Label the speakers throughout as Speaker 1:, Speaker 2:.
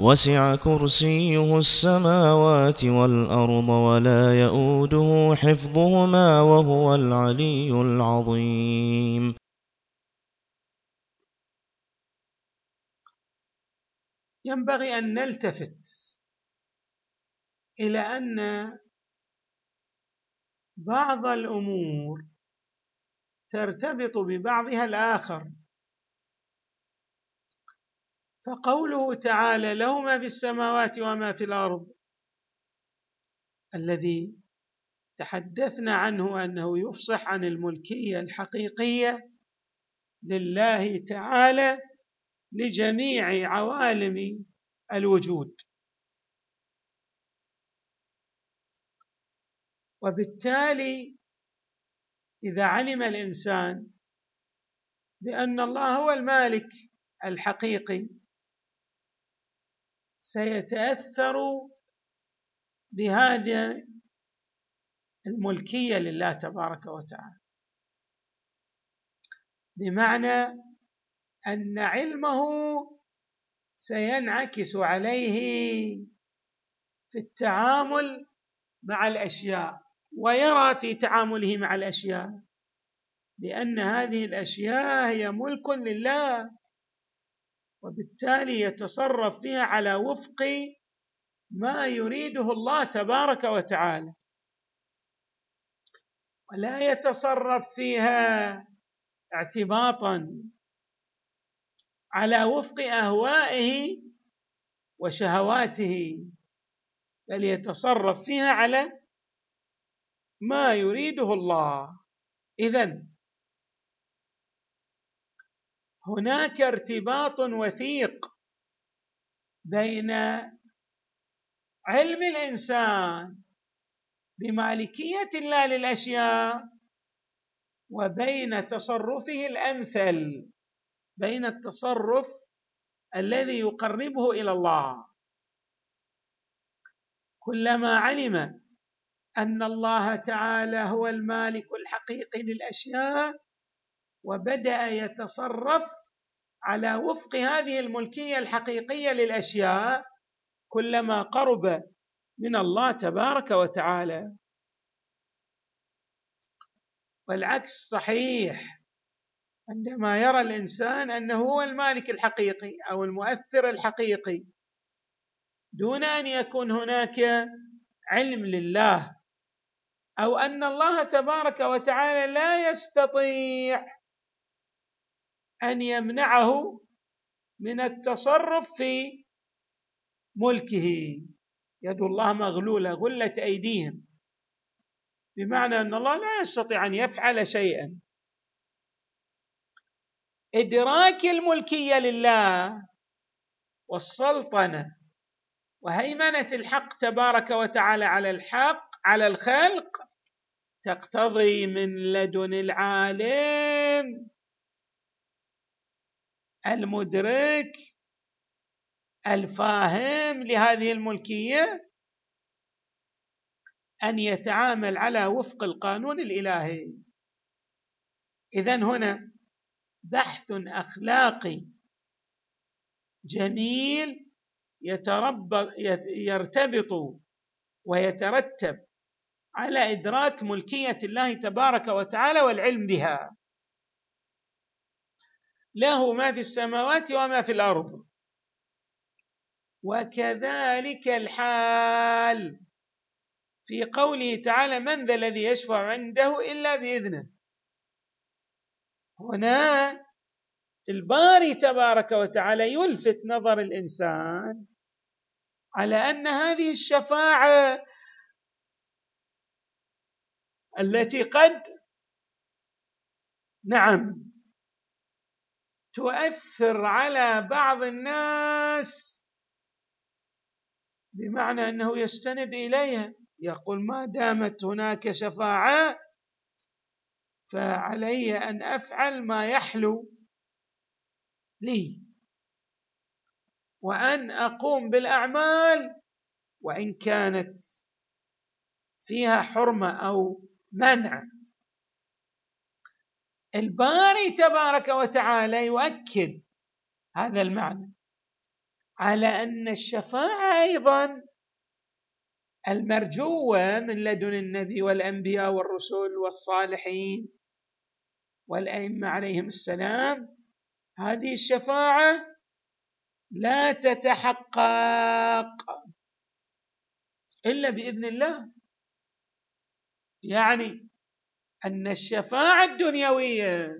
Speaker 1: وسع كرسيه السماوات والأرض ولا يؤوده حفظهما وهو العلي العظيم.
Speaker 2: ينبغي أن نلتفت إلى أن بعض الأمور ترتبط ببعضها الآخر. فقوله تعالى له ما في السماوات وما في الأرض الذي تحدثنا عنه أنه يفصح عن الملكية الحقيقية لله تعالى لجميع عوالم الوجود. وبالتالي إذا علم الإنسان بأن الله هو المالك الحقيقي سيتأثر بهذه الملكية لله تبارك وتعالى. بمعنى أن علمه سينعكس عليه في التعامل مع الأشياء ويرى في تعامله مع الأشياء بان هذه الأشياء هي ملك لله. وبالتالي يتصرف فيها على وفق ما يريده الله تبارك وتعالى. ولا يتصرف فيها اعتباطا على وفق أهوائه وشهواته بل يتصرف فيها على ما يريده الله. اذا هناك ارتباط وثيق بين علم الإنسان بمالكية الله للأشياء وبين تصرفه الأمثل بين التصرف الذي يقربه إلى الله. كلما علم أن الله تعالى هو المالك الحقيقي للأشياء وبدأ يتصرف على وفق هذه الملكية الحقيقية للأشياء كلما قرب من الله تبارك وتعالى. والعكس صحيح عندما يرى الإنسان أنه هو المالك الحقيقي أو المؤثر الحقيقي دون أن يكون هناك علم لله أو أن الله تبارك وتعالى لا يستطيع أن يمنعه من التصرف في ملكه. يد الله مغلولة غلت أيديهم. بمعنى أن الله لا يستطيع أن يفعل شيئا. إدراك الملكية لله والسلطنة وهيمنة الحق تبارك وتعالى على الحق على الخلق تقتضي من لدن العالم. المدرك الفاهم لهذه الملكية أن يتعامل على وفق القانون الإلهي. اذا هنا بحث أخلاقي جميل يتربط يرتبط ويترتب على إدراك ملكية الله تبارك وتعالى والعلم بها. له ما في السماوات وما في الأرض. وكذلك الحال. في قوله تعالى من ذا الذي يشفع عنده إلا بإذنه. هنا الباري تبارك وتعالى يلفت نظر الإنسان على أن هذه الشفاعة التي قد نعم تؤثر على بعض الناس. بمعنى أنه يستند إليها يقول ما دامت هناك شفاعة فعلي أن أفعل ما يحلو لي. وأن أقوم بالأعمال وإن كانت فيها حرمة أو منع. الباري تبارك وتعالى يؤكد هذا المعنى على أن الشفاعة أيضا المرجوة من لدن النبي والأنبياء والرسل والصالحين والأئمة عليهم السلام. هذه الشفاعة لا تتحقق إلا بإذن الله. يعني أن الشفاعة الدنيوية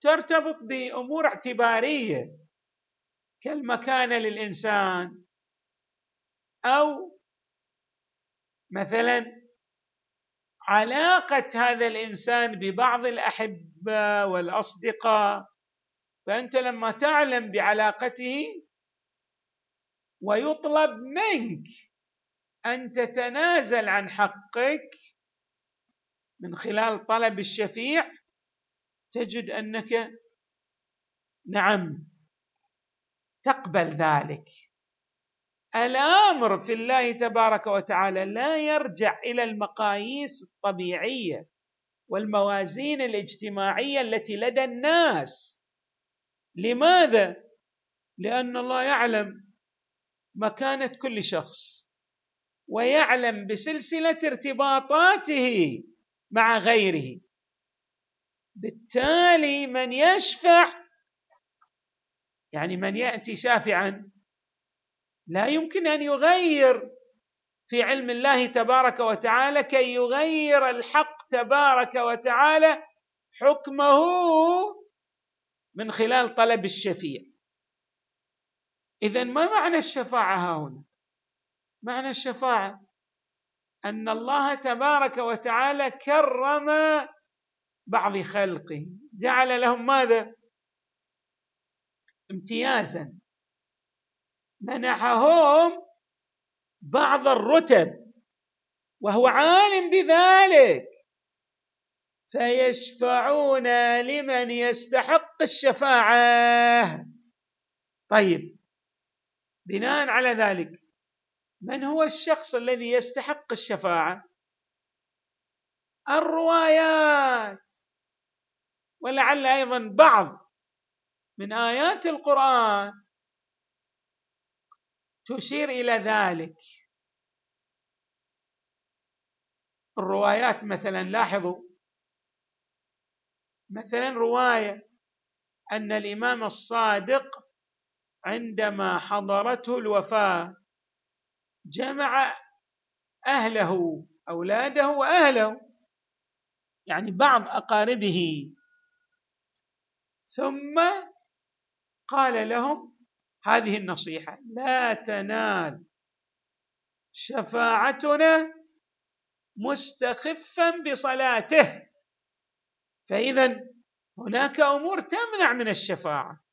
Speaker 2: ترتبط بأمور اعتبارية كالمكانة للإنسان أو مثلا علاقة هذا الإنسان ببعض الأحبة والأصدقاء. فأنت لما تعلم بعلاقته ويطلب منك أن تتنازل عن حقك من خلال طلب الشفيع تجد أنك نعم تقبل ذلك. الأمر في الله تبارك وتعالى لا يرجع إلى المقاييس الطبيعية والموازين الاجتماعية التي لدى الناس. لماذا؟ لأن الله يعلم مكانة كل شخص ويعلم بسلسلة ارتباطاته مع غيره. بالتالي من يشفع يعني من يأتي شافعا لا يمكن أن يغير في علم الله تبارك وتعالى كي يغير الحق تبارك وتعالى حكمه من خلال طلب الشفيع. اذا ما معنى الشفاعة هنا؟ معنى الشفاعة أن الله تبارك وتعالى كرم بعض خلقه. جعل لهم ماذا؟ امتيازا. منحهم بعض الرتب وهو عالم بذلك. فيشفعون لمن يستحق الشفاعة. طيب بناء على ذلك من هو الشخص الذي يستحق الشفاعة؟ الروايات. ولعل أيضا بعض من آيات القرآن تشير إلى ذلك. الروايات مثلا لاحظوا مثلا رواية أن الإمام الصادق عندما حضرته الوفاة جمع أهله أولاده وأهله يعني بعض أقاربه. ثم قال لهم هذه النصيحة لا تنال شفاعتنا مستخفا بصلاته. فاذا هناك أمور تمنع من الشفاعة.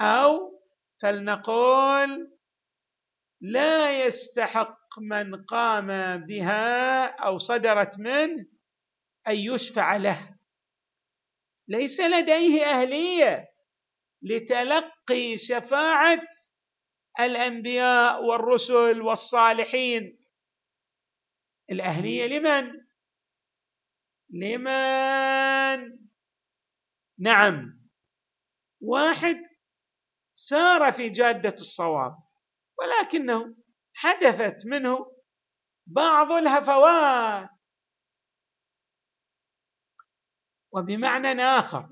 Speaker 2: أو فلنقول لا يستحق من قام بها أو صدرت منه أن يشفع له. ليس لديه أهلية لتلقي شفاعة الأنبياء والرسل والصالحين. الأهلية لمن؟ لمن؟ نعم. واحد سار في جادة الصواب. ولكنه حدثت منه بعض الهفوات. وبمعنى آخر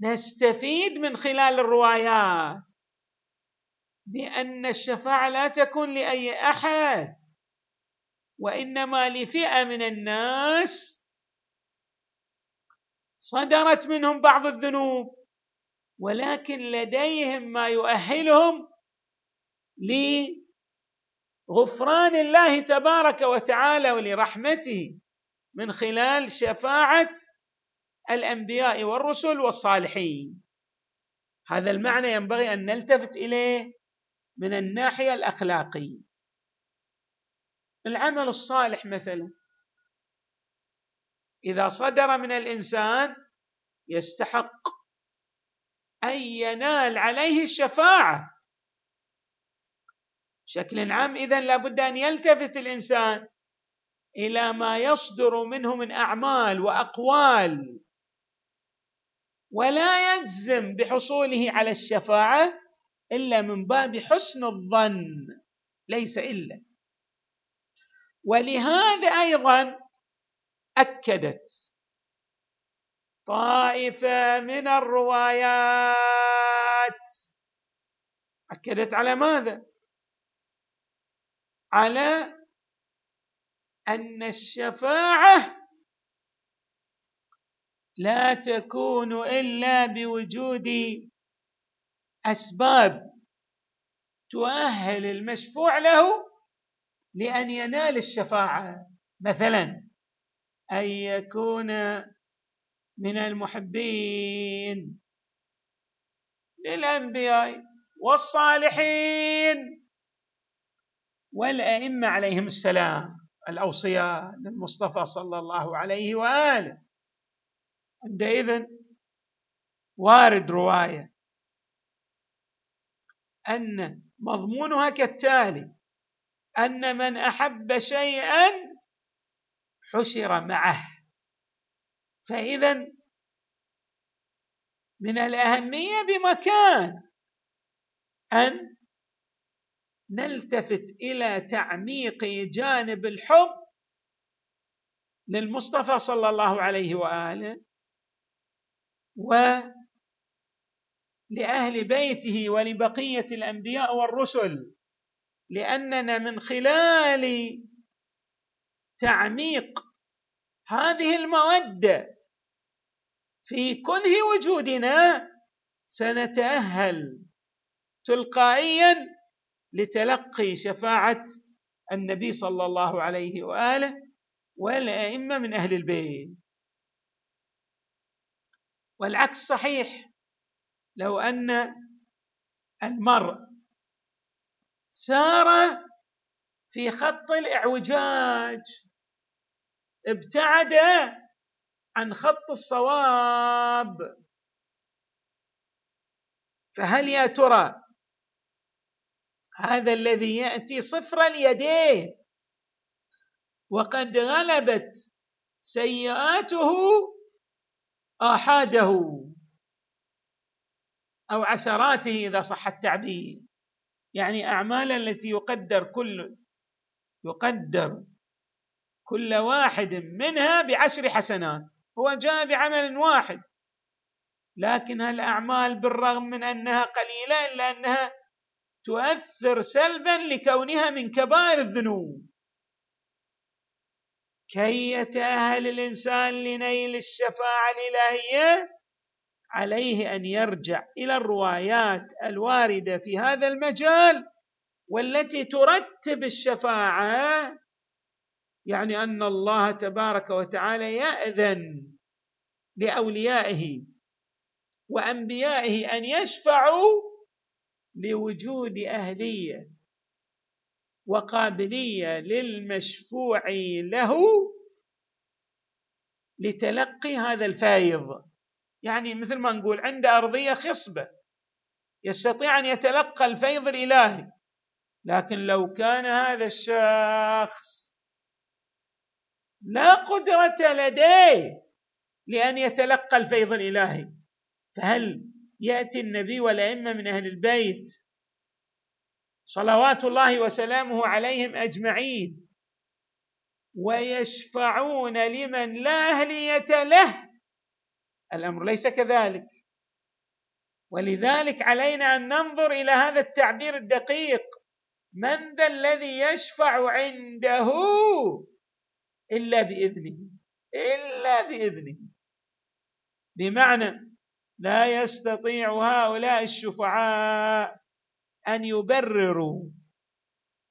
Speaker 2: نستفيد من خلال الروايات بأن الشفاعة لا تكون لأي أحد وإنما لفئة من الناس صدرت منهم بعض الذنوب. ولكن لديهم ما يؤهلهم لغفران الله تبارك وتعالى ولرحمته من خلال شفاعة الأنبياء والرسل والصالحين. هذا المعنى ينبغي أن نلتفت إليه من الناحية الأخلاقية. العمل الصالح مثلا إذا صدر من الإنسان يستحق أن ينال عليه الشفاعة. بشكل عام اذا لابد أن يلتفت الإنسان إلى ما يصدر منه من أعمال وأقوال ولا يجزم بحصوله على الشفاعة إلا من باب حسن الظن ليس إلا. ولهذا أيضا أكدت طائفة من الروايات. أكدت على ماذا؟ على أن الشفاعة لا تكون إلا بوجود أسباب تؤهل المشفوع له لأن ينال الشفاعة. مثلا أن يكون من المحبين للأنبياء والصالحين والأئمة عليهم السلام الأوصياء للمصطفى صلى الله عليه وآله. عندئذ وارد رواية أن مضمونها كالتالي أن من أحب شيئا حشر معه. فإذا من الأهمية بمكان أن نلتفت إلى تعميق جانب الحب للمصطفى صلى الله عليه وآله ولأهل بيته ولبقية الأنبياء والرسل لأننا من خلال تعميق هذه المودة في كنه وجودنا سنتأهل تلقائيا لتلقي شفاعة النبي صلى الله عليه وآله والأئمة من أهل البيت. والعكس صحيح لو أن المرء سار في خط الإعوجاج ابتعد عن خط الصواب. فهل يا ترى هذا الذي يأتي صفر اليدين وقد غلبت سيئاته آحاده أو عشراته إذا صح التعبير؟ يعني أعمالا التي يقدر كل يقدر كل واحد منها بعشر حسنات. هو جاء بعمل واحد. لكن هالأعمال بالرغم من أنها قليلة إلا أنها تؤثر سلبا لكونها من كبائر الذنوب. كي يتاهل الإنسان لنيل الشفاعة الإلهية؟ عليه أن يرجع إلى الروايات الواردة في هذا المجال والتي ترتب الشفاعة يعني أن الله تبارك وتعالى يأذن لأوليائه وأنبيائه أن يشفعوا لوجود أهلية وقابلية للمشفوع له لتلقي هذا الفايض يعني مثل ما نقول عنده أرضية خصبة يستطيع أن يتلقى الفيض الإلهي لكن لو كان هذا الشخص لا قدرة لديه لأن يتلقى الفيض الإلهي. فهل يأتي النبي والأئمة من أهل البيت صلوات الله وسلامه عليهم أجمعين ويشفعون لمن لا أهلية له؟ الأمر ليس كذلك. ولذلك علينا أن ننظر إلى هذا التعبير الدقيق. من ذا الذي يشفع عنده إلا بإذنه إلا بإذنه. بمعنى لا يستطيع هؤلاء الشفعاء أن يبرروا.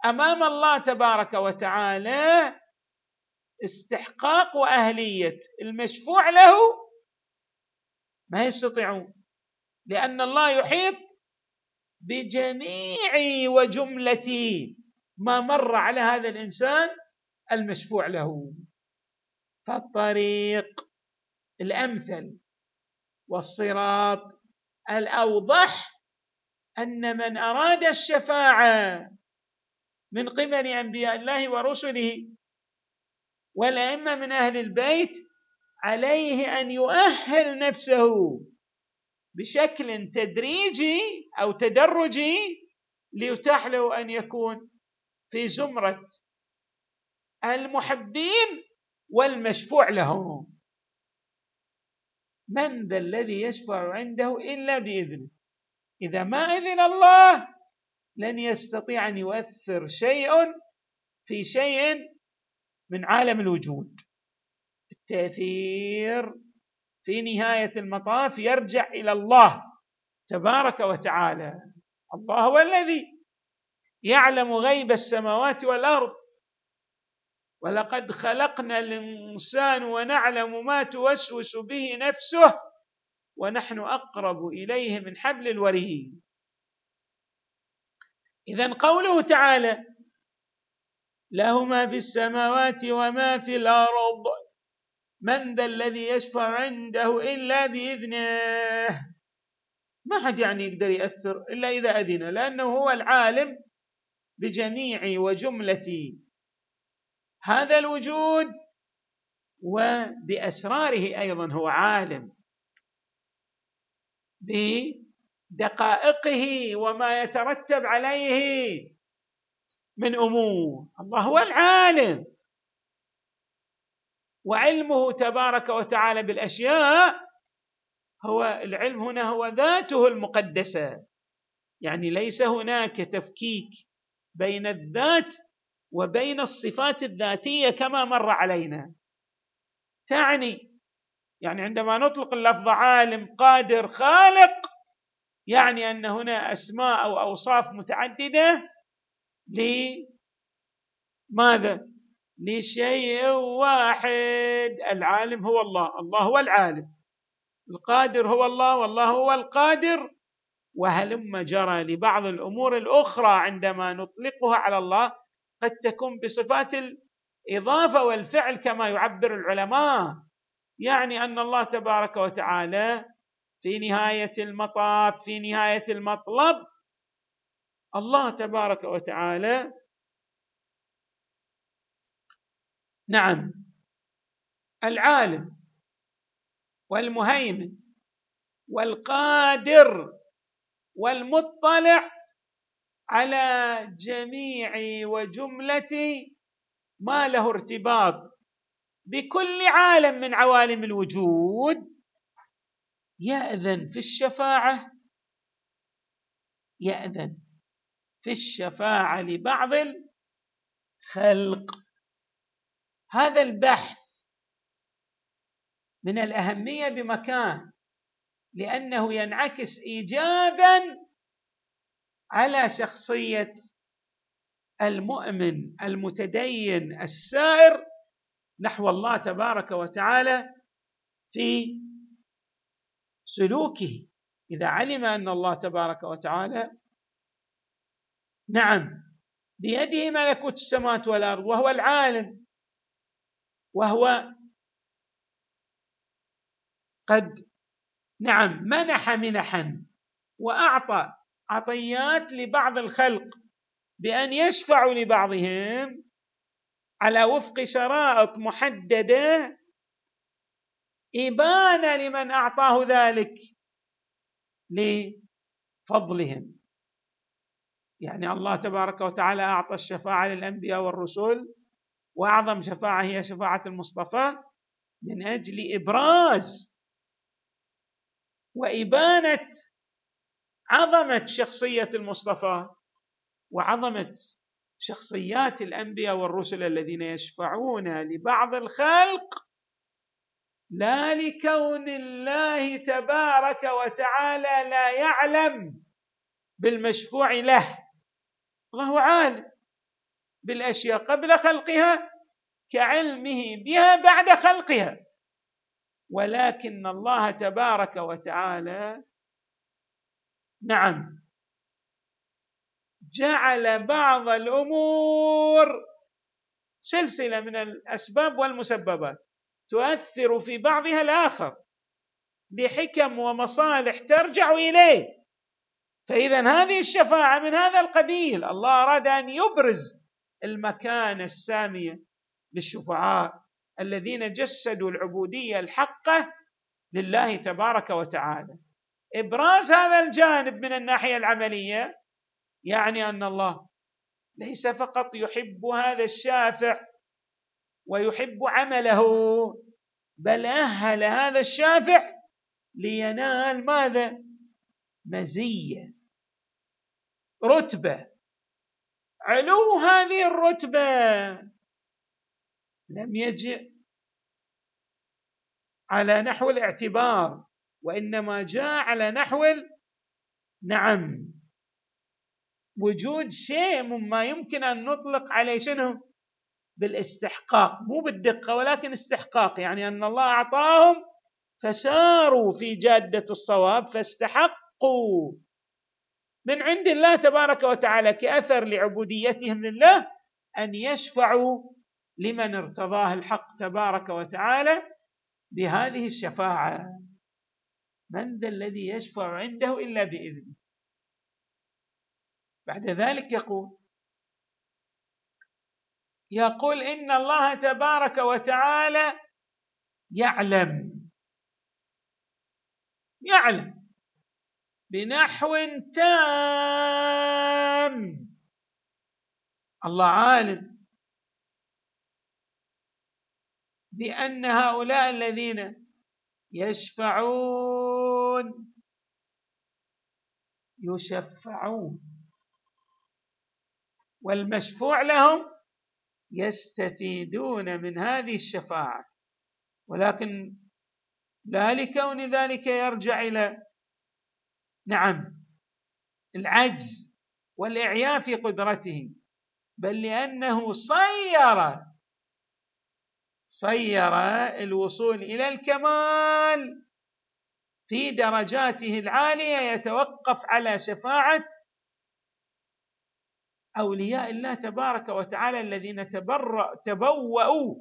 Speaker 2: أمام الله تبارك وتعالى استحقاق وأهلية المشفوع له ما يستطيعون لأن الله يحيط بجميع وجملة ما مر على هذا الإنسان المشفوع له. فالطريق الأمثل والصراط الأوضح أن من أراد الشفاعة من قبل أنبياء الله ورسله والأئمة من أهل البيت عليه أن يؤهل نفسه بشكل تدريجي أو تدرجي ليتاح له أن يكون في زمرة المحبين والمشفوع لهم. من ذا الذي يشفع عنده إلا بإذنه. إذا ما أذن الله لن يستطيع أن يؤثر شيء في شيء من عالم الوجود. التأثير في نهاية المطاف يرجع إلى الله تبارك وتعالى. الله هو الذي يعلم غيب السماوات والأرض. ولقد خلقنا الإنسان ونعلم ما توسوس به نفسه ونحن أقرب إليه من حبل الوريد. اذا قوله تعالى له ما في السماوات وما في الأرض من ذا الذي يشفع عنده إلا بإذنه؟ ما حد يعني يقدر يأثر إلا إذا أذن لأنه هو العالم بجميع وجملة هذا الوجود وبأسراره أيضا هو عالم. بدقائقه وما يترتب عليه من أمور. الله هو العالم. وعلمه تبارك وتعالى بالأشياء هو العلم هنا هو ذاته المقدسة. يعني ليس هناك تفكيك بين الذات وبين الصفات الذاتية كما مر علينا. تعني يعني عندما نطلق اللفظ عالم قادر خالق يعني أن هنا أسماء أو أوصاف متعددة لماذا؟ لشيء واحد. العالم هو الله الله هو العالم. القادر هو الله والله هو القادر. وهلم جرى لبعض الأمور الأخرى عندما نطلقها على الله قد تكون بصفات الإضافة والفعل كما يعبر العلماء. يعني أن الله تبارك وتعالى في نهاية المطاف في نهاية المطلب الله تبارك وتعالى نعم العالم والمهيمن والقادر والمطلع على جميع وجملة ما له ارتباط بكل عالم من عوالم الوجود يأذن في الشفاعة يأذن في الشفاعة لبعض الخلق. هذا البحث من الأهمية بمكان لأنه ينعكس ايجابا على شخصية المؤمن المتدين السائر نحو الله تبارك وتعالى في سلوكه. إذا علم أن الله تبارك وتعالى نعم بيده ملكوت السماوات والأرض وهو العالم وهو قد نعم منح منحا وأعطى عطيات لبعض الخلق بأن يشفعوا لبعضهم على وفق شرائط محددة ابانه لمن أعطاه ذلك لفضلهم. يعني الله تبارك وتعالى أعطى الشفاعة للأنبياء والرسل وأعظم شفاعة هي شفاعة المصطفى من أجل إبراز وإبانة عظمه شخصية المصطفى وعظمه شخصيات الأنبياء والرسل الذين يشفعون لبعض الخلق لا لكون الله تبارك وتعالى لا يعلم بالمشفوع له. الله عالم بالأشياء قبل خلقها كعلمه بها بعد خلقها. ولكن الله تبارك وتعالى نعم. جعل بعض الأمور سلسلة من الأسباب والمسببات تؤثر في بعضها الآخر لحكم ومصالح ترجع إليه. فاذا هذه الشفاعة من هذا القبيل الله أراد أن يبرز المكانه السامية للشفعاء الذين جسدوا العبودية الحقة لله تبارك وتعالى. إبراز هذا الجانب من الناحية العملية يعني أن الله ليس فقط يحب هذا الشافع ويحب عمله بل أهل هذا الشافع لينال ماذا؟ مزية رتبة. علو هذه الرتبة. لم يجئ على نحو الاعتبار. وإنما جاء على نحو نعم. وجود شيء مما يمكن أن نطلق عليه شنو؟ بالاستحقاق. مو بالدقة ولكن استحقاق. يعني أن الله أعطاهم فساروا في جادة الصواب فاستحقوا. من عند الله تبارك وتعالى كأثر لعبوديتهم لله أن يشفعوا لمن ارتضاه الحق تبارك وتعالى بهذه الشفاعة. من ذا الذي يشفع عنده إلا بإذنه. بعد ذلك يقول يقول إن الله تبارك وتعالى يعلم. يعلم بنحو تام. الله عالم بأن هؤلاء الذين يشفعون يشفعون. والمشفوع لهم يستفيدون من هذه الشفاعة. ولكن لا لكون ذلك يرجع إلى نعم العجز والإعياء في قدرته بل لأنه صير صير الوصول إلى الكمال. في درجاته العالية يتوقف على شفاعة أولياء الله تبارك وتعالى الذين تبرأ تبوأوا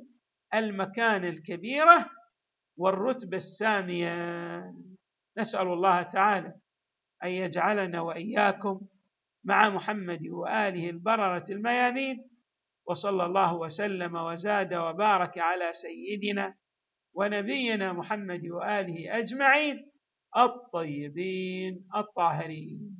Speaker 2: المكان الكبيرة والرتبة السامية. نسأل الله تعالى أن يجعلنا وإياكم مع محمد وآله البررة الميامين وصلى الله وسلم وزاد وبارك على سيدنا ونبينا محمد وآله أجمعين. الطيبين الطاهرين.